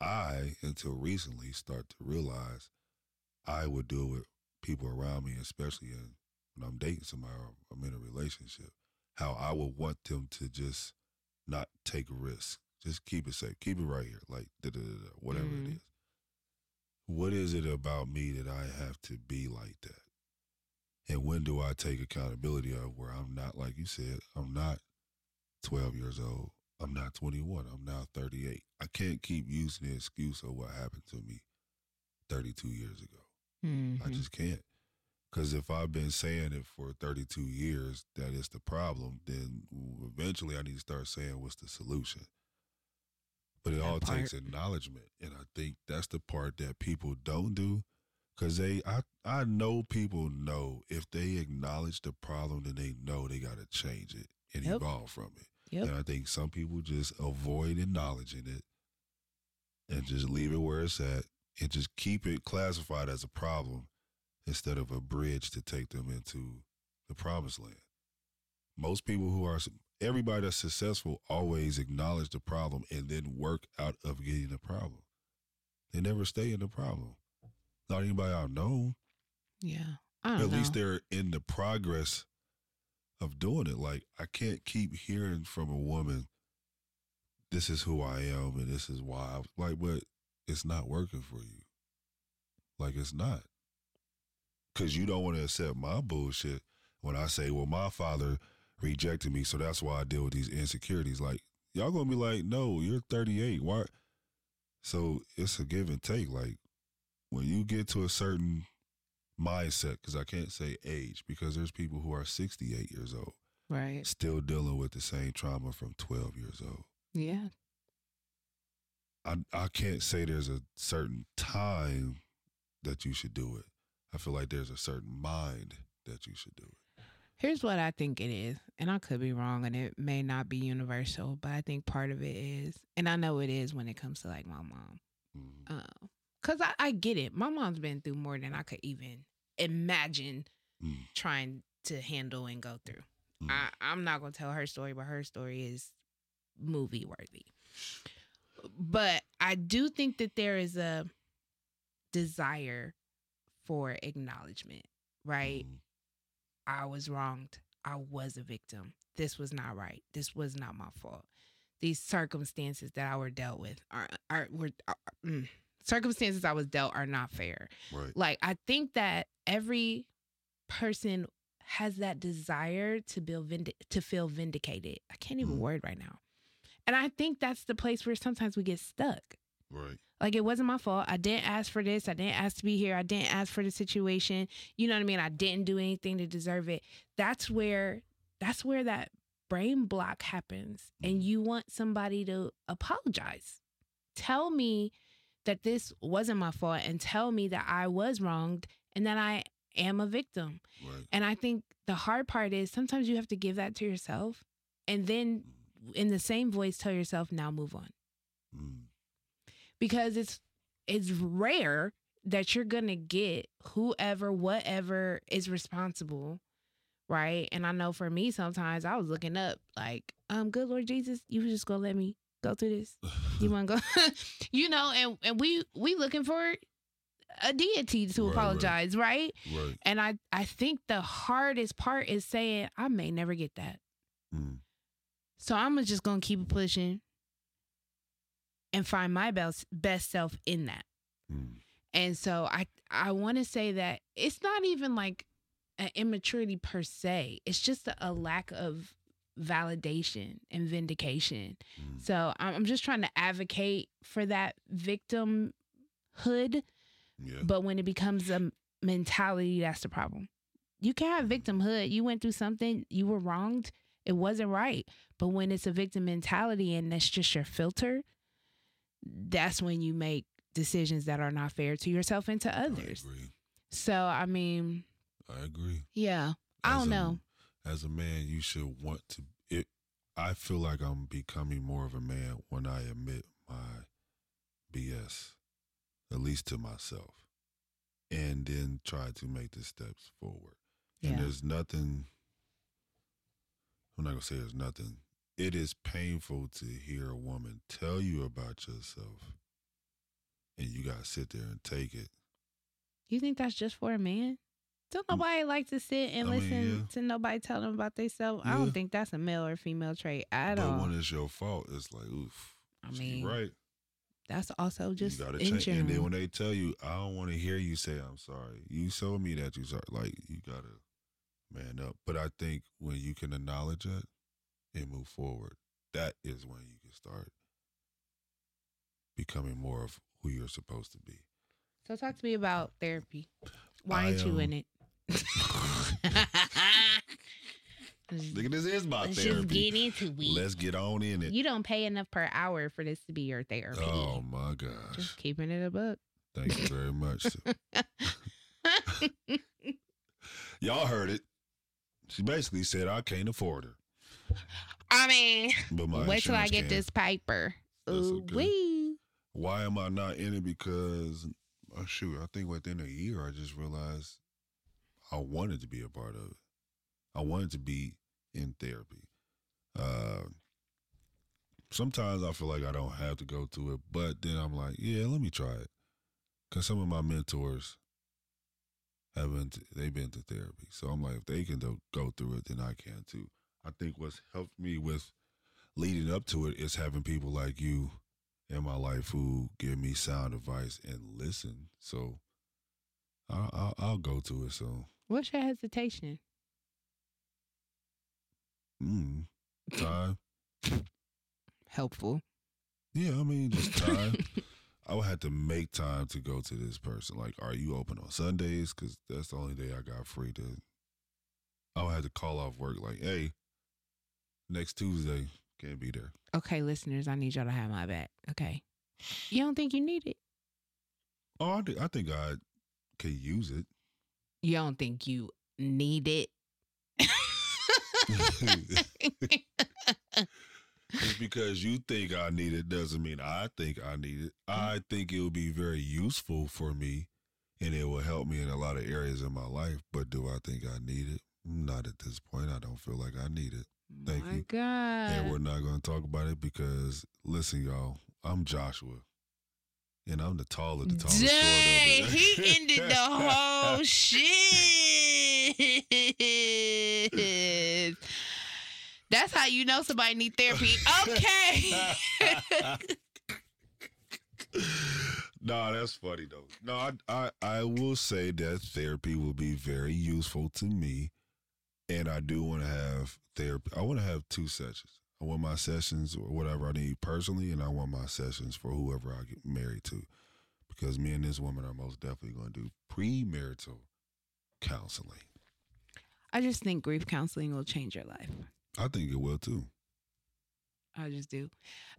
I, until recently, start to realize I would do it with people around me, especially in, when I'm dating somebody or I'm in a relationship, how I would want them to just not take a risk. Just keep it safe. Keep it right here. Like, da da da da, whatever Mhm. it is. What is it about me that I have to be like that? And when do I take accountability of where I'm not, like you said, I'm not 12 years old. I'm not 21. I'm now 38. I can't keep using the excuse of what happened to me 32 years ago. I Mhm. just can't. Because if I've been saying it for 32 years that it's the problem, then eventually I need to start saying what's the solution. But it That all takes acknowledgement, and I think that's the part that people don't do. Because they, I, I know people know if they acknowledge the problem, then they know they got to change it and Yep. evolve from it. Yep. And I think some people just avoid acknowledging it and just leave it where it's at and just keep it classified as a problem instead of a bridge to take them into the promised land. Most people who are everybody that's successful always acknowledge the problem and then work out of getting the problem. They never stay in the problem. Not anybody I know. Yeah. I don't At know. least they're in the progress of doing it. Like I can't keep hearing from a woman, "This is who I am and this is why." I, like, but it's not working for you. Like it's not, because you don't want to accept my bullshit when I say, "Well, my father rejected me, so that's why I deal with these insecurities." Like y'all gonna be like, "No, you're 38. Why?" So it's a give and take. Like when you get to a certain mindset because I can't say age because there's people who are 68 years old right. still dealing with the same trauma from 12 years old. Yeah. I I can't say there's a certain time that you should do it. I feel like there's a certain mind that you should do it. Here's what I think it is, and I could be wrong, and it may not be universal, but I think part of it is, and I know it is when it comes to like my mom, Mhm. um, cause I, I get it. My mom's been through more than I could even imagine Mm. trying to handle and go through. Mm. I, I'm not gonna tell her story, but her story is movie worthy. But I do think that there is a desire for acknowledgement, right? Mhm. I was wronged. I was a victim. This was not right. This was not my fault. These circumstances that I were dealt with are are were are, mm, circumstances I was dealt are not fair. Right. Like I think that every person has that desire to feel vind- to feel vindicated. I can't even Mhm. word right now. And I think that's the place where sometimes we get stuck. Right. Like it wasn't my fault. I didn't ask for this. I didn't ask to be here. I didn't ask for the situation. You know what I mean? I didn't do anything to deserve it. That's where that's where that brain block happens. And you want somebody to apologize. Tell me that this wasn't my fault and tell me that I was wronged and that I am a victim. Right. And I think the hard part is sometimes you have to give that to yourself and then in the same voice tell yourself now move on Mm. Because it's it's rare that you're gonna get whoever whatever is responsible right and i know for me sometimes i was looking up like um good lord jesus you just gonna let me go through this you want to go you know and and we we looking for a deity to Right, right. apologize right right. and i i think the hardest part is saying i may never get that Mm. so i'm just gonna keep pushing and find my best best self in that Mm. and so I I want to say that it's not even like an immaturity per se. It's just a, a lack of validation and vindication. Mm. So I'm I'm just trying to advocate for that victimhood, Yeah. but when it becomes a mentality, that's the problem. You can have victimhood. You went through something, you were wronged, it wasn't right. But when it's a victim mentality and that's just your filter, that's when you make decisions that are not fair to yourself and to others. I. So I mean, I agree. yeah, I don't a- know. As a man, you should want to. It. I feel like I'm becoming more of a man when I admit my BS, at least to myself, and then try to make the steps forward. And Yeah. there's nothing. I'm not gonna say there's nothing. It is painful to hear a woman tell you about yourself, and you gotta sit there and take it. You think that's just for a man? Don't nobody like to sit and Mm. I mean, listen yeah. to nobody tell them about themselves? I don't think that's a male or female trait at all. but all. when it's your fault, it's like, oof. I mean, right. that's also just you gotta in change. And then when they tell you, I don't want to hear you say I'm sorry. You show me that you sorry. Like you gotta man up. But I think when you can acknowledge it and move forward, that is when you can start becoming more of who you're supposed to be. So talk to me about therapy. Why I, ain't you um, in it? Look at this is my Let's just therapy. get into it. Let's get on in it. you don't pay enough per hour for this to be your therapy. Oh my gosh. Just keeping it a book. Thank you very much. Y'all heard it. She basically said I can't afford her. I mean, But my wait till I get can. this paper. That's Ooh okay. wee. Why am I not in it? Because oh shoot, I think within a year I just realized I wanted to be a part of it. I wanted to be in therapy. Uh, sometimes I feel like I don't have to go to it, but then I'm like, yeah, let me try it. Cause some of my mentors have been to, they've been to therapy, so I'm like, if they can do, go through it, then I can too. I think what's helped me with leading up to it is having people like you in my life who give me sound advice and listen. So I'll, I'll, I'll go to it. So What's your hesitation? mm, time, Helpful. yeah. I mean, just time. I would have to make time to go to this person. Like, are you open on Sundays? Because that's the only day I got free to. I would have to call off work. Like, hey, next Tuesday can't be there. Okay, listeners, I need y'all to have my back. Okay. You don't think you need it? Oh, I, thi- I think I can use it. You don't think you need it? Just because you think I need it doesn't mean I think I need it. I mm. think it will be very useful for me and it will help me in a lot of areas in my life. But do I think I need it? Not at this point. I don't feel like I need it. Thank my you. God. and we're not going to talk about it because, listen, y'all, I'm Joshua. And I'm the taller, the tallest. of Dang, he ended the whole shit. That's how you know somebody need therapy. Okay. no, that's funny though. No, I, I I will say that therapy will be very useful to me, and I do want to have therapy. I want to have two sessions. I want my sessions or whatever I need personally, and I want my sessions for whoever I get married to, because me and this woman are most definitely going to do premarital counseling. I just think grief counseling will change your life. I think it will too. I just do.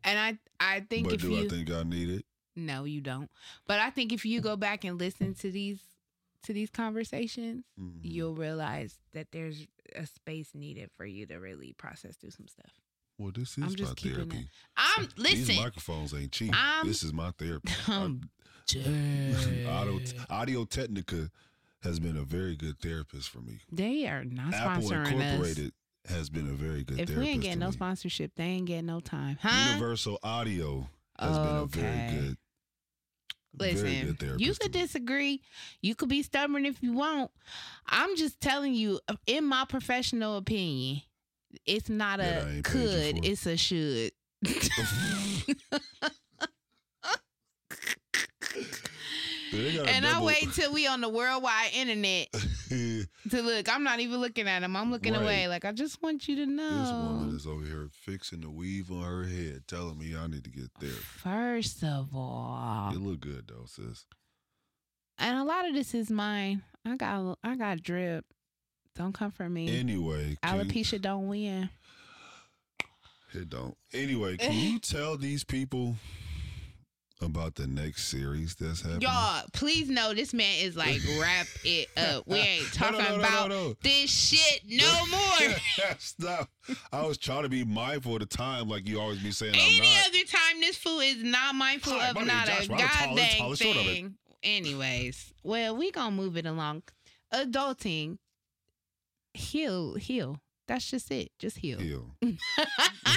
And I I think but if do you I think I need it? No, you don't. But I think if you go back and listen to these to these conversations, Mhm. you'll realize that there's a space needed for you to really process through some stuff. Well, this is I'm just my it- therapy. I'm These microphones ain't cheap. I'm- this is my therapy. I'm Audio Audio Technica has been a very good therapist for me. They are not Apple sponsoring us. Incorporated has been a very good If we ain't getting no me. sponsorship, they ain't getting no time, huh? Universal Audio has been a very good, Listen, you could disagree. You could be stubborn if you want. I'm just telling you, in my professional opinion, it's not a ain't paid you could, it's a should. Dude, they got a and I wait till we on the worldwide internet to look. I'm not even looking at them. I'm looking Right. away. Like I just want you to know. This woman is over here fixing the weave on her head, telling me I need to get there. First of all, You look good though, sis. and a lot of this is mine. I got I got drip. Don't come for me. Anyway, you- Alopecia don't win. It don't. Anyway, can you tell these people about the next series that's happening? Y'all, please know this man is like wrap it up. We ain't talking no, no, no, about this shit no more. Stop. I was trying to be mindful of the time, like you always be saying. I'm Any not. other time, this fool is not mindful Hi, of not is a Joshua. I'm the tallest- goddamn tallest of it. thing. Anyways, well, we gonna move it along. Adulting, heal, heal. That's just it. Just heal. Ew.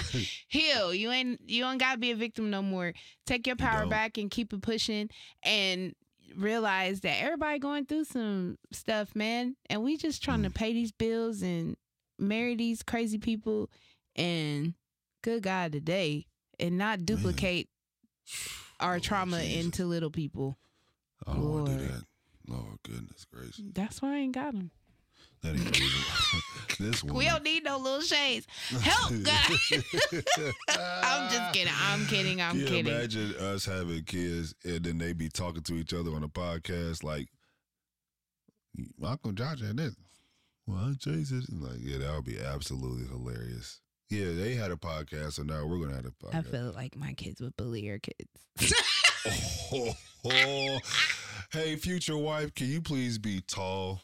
heal. You ain't you don't gotta be a victim no more. Take your power don't. back and keep it pushing and realize that everybody going through some stuff, man. And we just trying Mm. to pay these bills and marry these crazy people and good God today and not duplicate our Lord trauma Jesus. into little people. I don't want to do Lord. that. Lord goodness gracious. That's why I ain't got them. That ain't reason. this one. We don't need no little shades. Help, God. I'm just kidding. I'm kidding. I'm Can you kidding. imagine us having kids and then they be talking to each other on a podcast like Uncle Josh and this. Well, I'm Jason. Like, yeah, that would be absolutely hilarious. Yeah, they had a podcast, so now we're gonna have a I podcast. I feel like my kids would bully your kids. Oh, oh. Hey, future wife, can you please be tall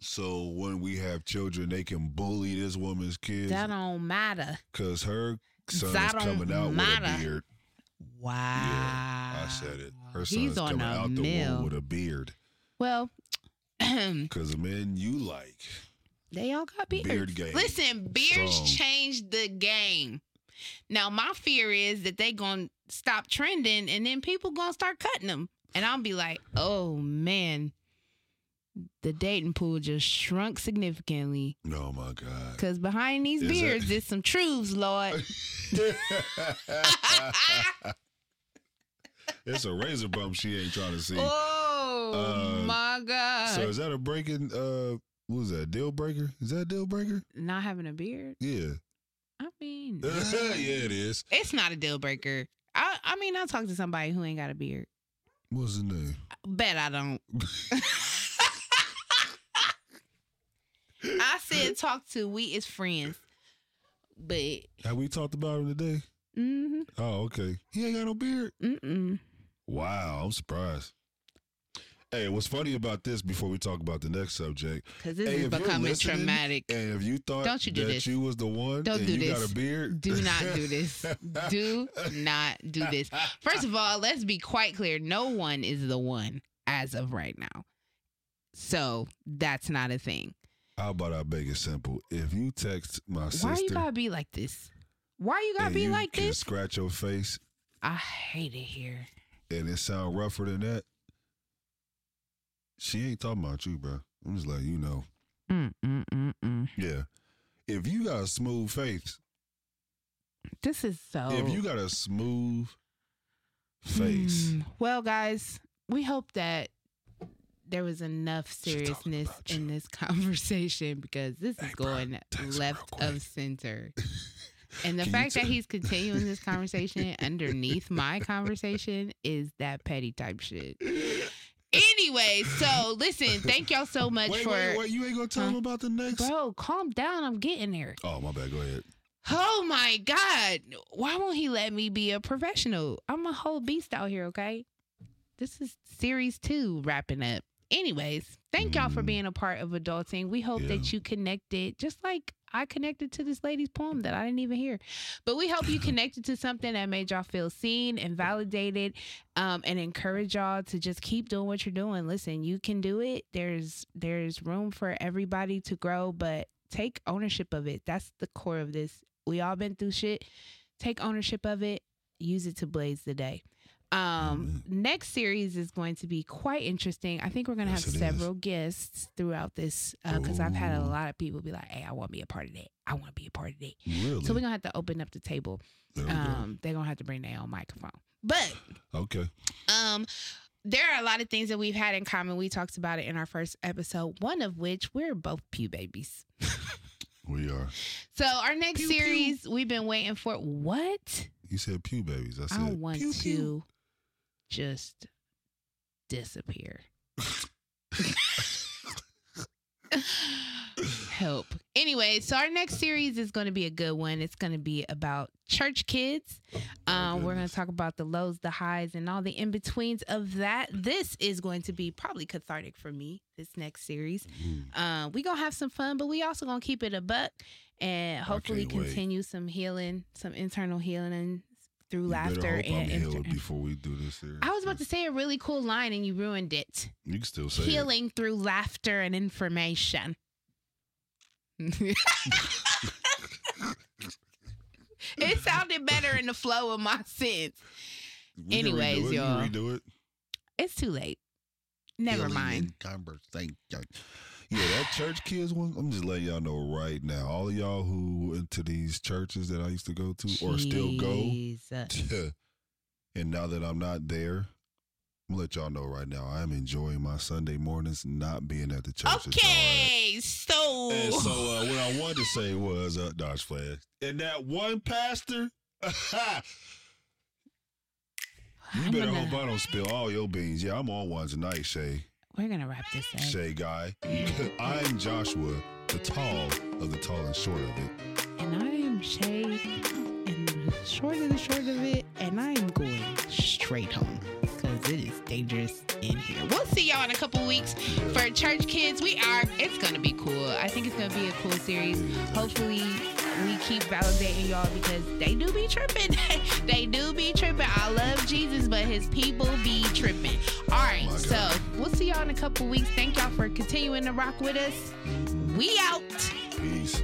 so when we have children, they can bully this woman's kids? that don't matter. Because her son That is coming out matter. with a beard. Wow. Yeah, I said it. Her son's coming out the mill. womb with a beard. Well, Because the men you like. they all got beards. Beard game. Listen, beards Strong. changed the game. Now my fear is that they gonna stop trending, and then people gonna start cutting them, and I'll be like, oh man, the dating pool just shrunk significantly. Oh my God. Cause behind these Is beards is some truths, Lord. it's a razor bump she ain't trying to see. oh Uh, my God! So is that a breaking uh what was that, deal breaker? Is that a deal breaker? Not having a beard. Yeah. I mean, yeah, it is. it's not a deal breaker. I I mean, I'll talk to somebody who ain't got a beard. What's his name? Bet I don't. I said talk to we is friends, but Have we talked about him today? mm Oh, okay. He ain't got no beard. mm Wow, I'm surprised. Hey, what's funny about this before we talk about the next subject? because this Hey, is if you're becoming listening, traumatic. And if you thought Don't you do that this. you was the one Don't and do you this. got a beard, Do not do this. Do not do this. First of all, let's be quite clear. No one is the one as of right now. So that's not a thing. How about I make it simple? If you text my sister Why you gotta be like this? Why you gotta and be you like can this? scratch your face I hate it here. and it sound rougher than that, she ain't talking about you, bro. I'm just letting you know. Mm, mm, mm, mm. Yeah. If you got a smooth face, This is so. if you got a smooth face, Hmm. Well, guys, we hope that there was enough seriousness in this conversation because this Hey, is going real left of center. And the Can fact that he's continuing this conversation underneath my conversation is that petty type shit. Anyway, so listen, thank y'all so much wait, for wait, wait, you ain't gonna tell Huh? him about the next? Bro, calm down. I'm getting there. Oh, my bad. Go ahead. Oh my God. Why won't he let me be a professional? I'm a whole beast out here, okay? This is series two wrapping up. Anyways, thank y'all for Mm. being a part of adulting. We hope Yeah. that you connected, just like I connected to this lady's poem that I didn't even hear. But we hope you connected to something that made y'all feel seen and validated um, and encourage y'all to just keep doing what you're doing. Listen, you can do it. There's there's room for everybody to grow, but take ownership of it. That's the core of this. We all been through shit. Take ownership of it. Use it to blaze the day. Um, next series is going to be quite interesting. I think we're gonna Yes, have it is. several guests throughout this because I've had a lot of people be like, "Hey, I want to be a part of that. I want to be a part of that." Really? So we're gonna have to open up the table. Um, they're gonna have to bring their own microphone. But. Okay. um, there are a lot of things that we've had in common. We talked about it in our first episode. One of which we're both pew babies. We are. So our next Pew, pew. series we've been waiting for. What? You said pew babies. I said I want pew, to pew. Just disappear. Help. Anyway, so our next series is going to be a good one. It's going to be about church kids. Um, we're going to talk about the lows, the highs, and all the in betweens of that. This is going to be probably cathartic for me. This next series, Mm. uh, we gonna have some fun, but we also gonna keep it a buck and hopefully can't wait. continue some healing, some internal healing through You laughter and. inter- before we do this series. I was about to say a really cool line and you ruined it. You can still say it. Healing through laughter and information. it sounded better in the flow of my. We Anyways, redo it. Y'all. redo it. It's too late. Never Healing mind. Conversation. Yeah, that church kids one. I'm just letting y'all know right now. All of y'all who went to these churches that I used to go to or still go, and now that I'm not there, I'm let y'all know right now. I'm enjoying my Sunday mornings, not being at the church. Okay, so And so uh, what I wanted to say was, uh, Dodge Flash, and that one pastor, you better hope I don't spill all your beans. Yeah, I'm on one tonight, Che. We're gonna wrap this up. Shay guy. I'm Joshua, the tall of the tall and short of it. And I am Che, and the short of the short of it, and I am going straight home because it is dangerous in here. We'll see y'all in a couple weeks for Church Kids. We are, it's gonna be cool. I think it's gonna be a cool series. Hopefully, we keep validating y'all because they do be tripping. they do be tripping. I love Jesus, but his people be tripping. All right, My so we'll see y'all in a couple weeks. Thank y'all for continuing to rock with us. We out. Peace.